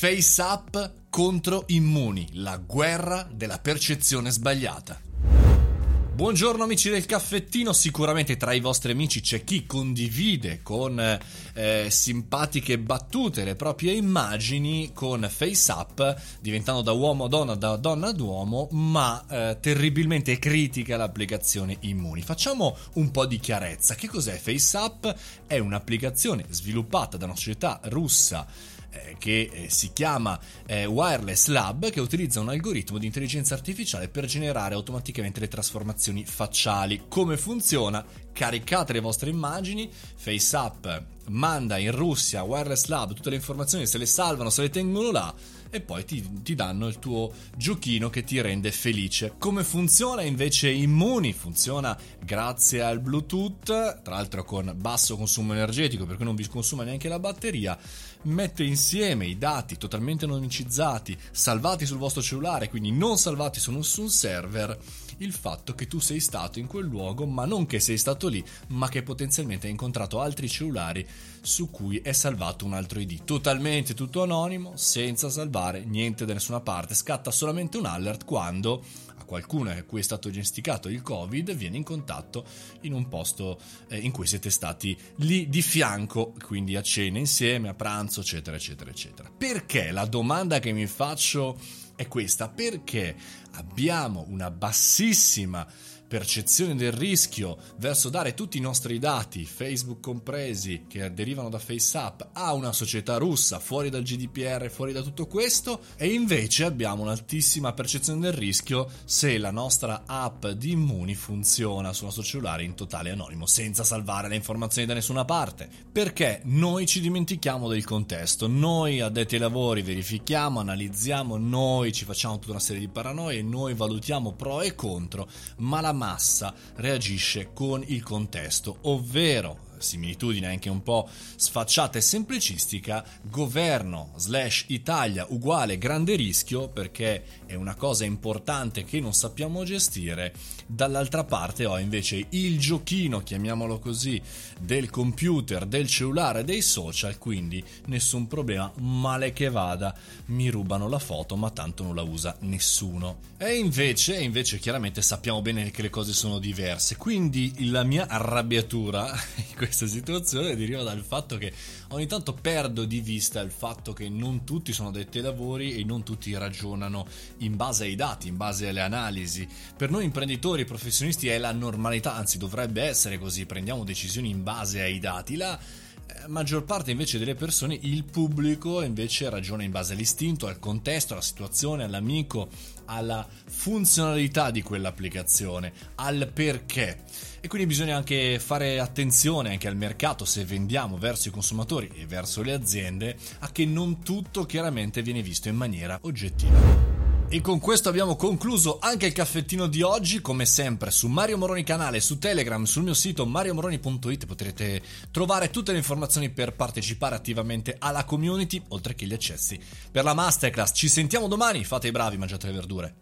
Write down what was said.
Face Up contro Immuni, la guerra della percezione sbagliata. Buongiorno amici del caffettino, sicuramente tra i vostri amici c'è chi condivide con eh, simpatiche battute le proprie immagini con face up, diventando da uomo a donna, da donna ad uomo, ma eh, terribilmente critica l'applicazione Immuni. Facciamo un po' di chiarezza. Che cos'è face up? È un'applicazione sviluppata da una società russa eh, che eh, si chiama eh, Wireless Lab, che utilizza un algoritmo di intelligenza artificiale per generare automaticamente le trasformazioni facciali. Come funziona? Caricate le vostre immagini, FaceApp manda in Russia Wireless Lab tutte le informazioni, se le salvano, se le tengono là e poi ti, ti, danno il tuo giochino che ti rende felice. Come funziona invece Immuni? Funziona grazie al Bluetooth, tra l'altro con basso consumo energetico perché non vi consuma neanche la batteria. Mette insieme i dati totalmente anonimizzati, salvati sul vostro cellulare, quindi non salvati su nessun server, il fatto che tu sei stato in quel luogo, ma non che sei stato lì, ma che potenzialmente hai incontrato altri cellulari su cui è salvato un altro ID. Totalmente tutto anonimo, senza salvare niente da nessuna parte. Scatta solamente un alert quando a qualcuno a cui è stato gesticato il Covid viene in contatto in un posto eh, in cui siete stati lì di fianco, quindi a cena insieme, a pranzo, eccetera, eccetera, eccetera. Perché la domanda che mi faccio è questa, perché abbiamo una bassissima percezione del rischio verso dare tutti i nostri dati, Facebook compresi, che derivano da FaceApp, a una società russa fuori dal GDPR, fuori da tutto questo, e invece abbiamo un'altissima percezione del rischio se la nostra app di Immuni funziona sul nostro cellulare in totale anonimo, senza salvare le informazioni da nessuna parte. Perché noi ci dimentichiamo del contesto, noi addetti ai lavori verifichiamo, analizziamo, noi ci facciamo tutta una serie di paranoie, noi valutiamo pro e contro, ma la massa reagisce con il contesto, ovvero similitudine anche un po' sfacciata e semplicistica, governo slash Italia uguale grande rischio perché è una cosa importante che non sappiamo gestire, dall'altra parte ho invece il giochino, chiamiamolo così, del computer, del cellulare, dei social, quindi nessun problema, male che vada, mi rubano la foto ma tanto non la usa nessuno. E invece, invece chiaramente sappiamo bene che le cose sono diverse, quindi la mia arrabbiatura in questa situazione deriva dal fatto che ogni tanto perdo di vista il fatto che non tutti sono addetti ai lavori e non tutti ragionano in base ai dati, in base alle analisi. Per noi imprenditori e professionisti è la normalità, anzi dovrebbe essere così, prendiamo decisioni in base ai dati. La maggior parte invece delle persone, il pubblico invece ragiona in base all'istinto, al contesto, alla situazione, all'amico, alla funzionalità di quell'applicazione, al perché. E quindi bisogna anche fare attenzione anche al mercato se vendiamo verso i consumatori e verso le aziende a che non tutto chiaramente viene visto in maniera oggettiva. E con questo abbiamo concluso anche il caffettino di oggi, come sempre su Mario Moroni canale, su Telegram, sul mio sito mariomoroni.it potrete trovare tutte le informazioni per partecipare attivamente alla community, oltre che gli accessi per la masterclass. Ci sentiamo domani, fate i bravi, mangiate le verdure.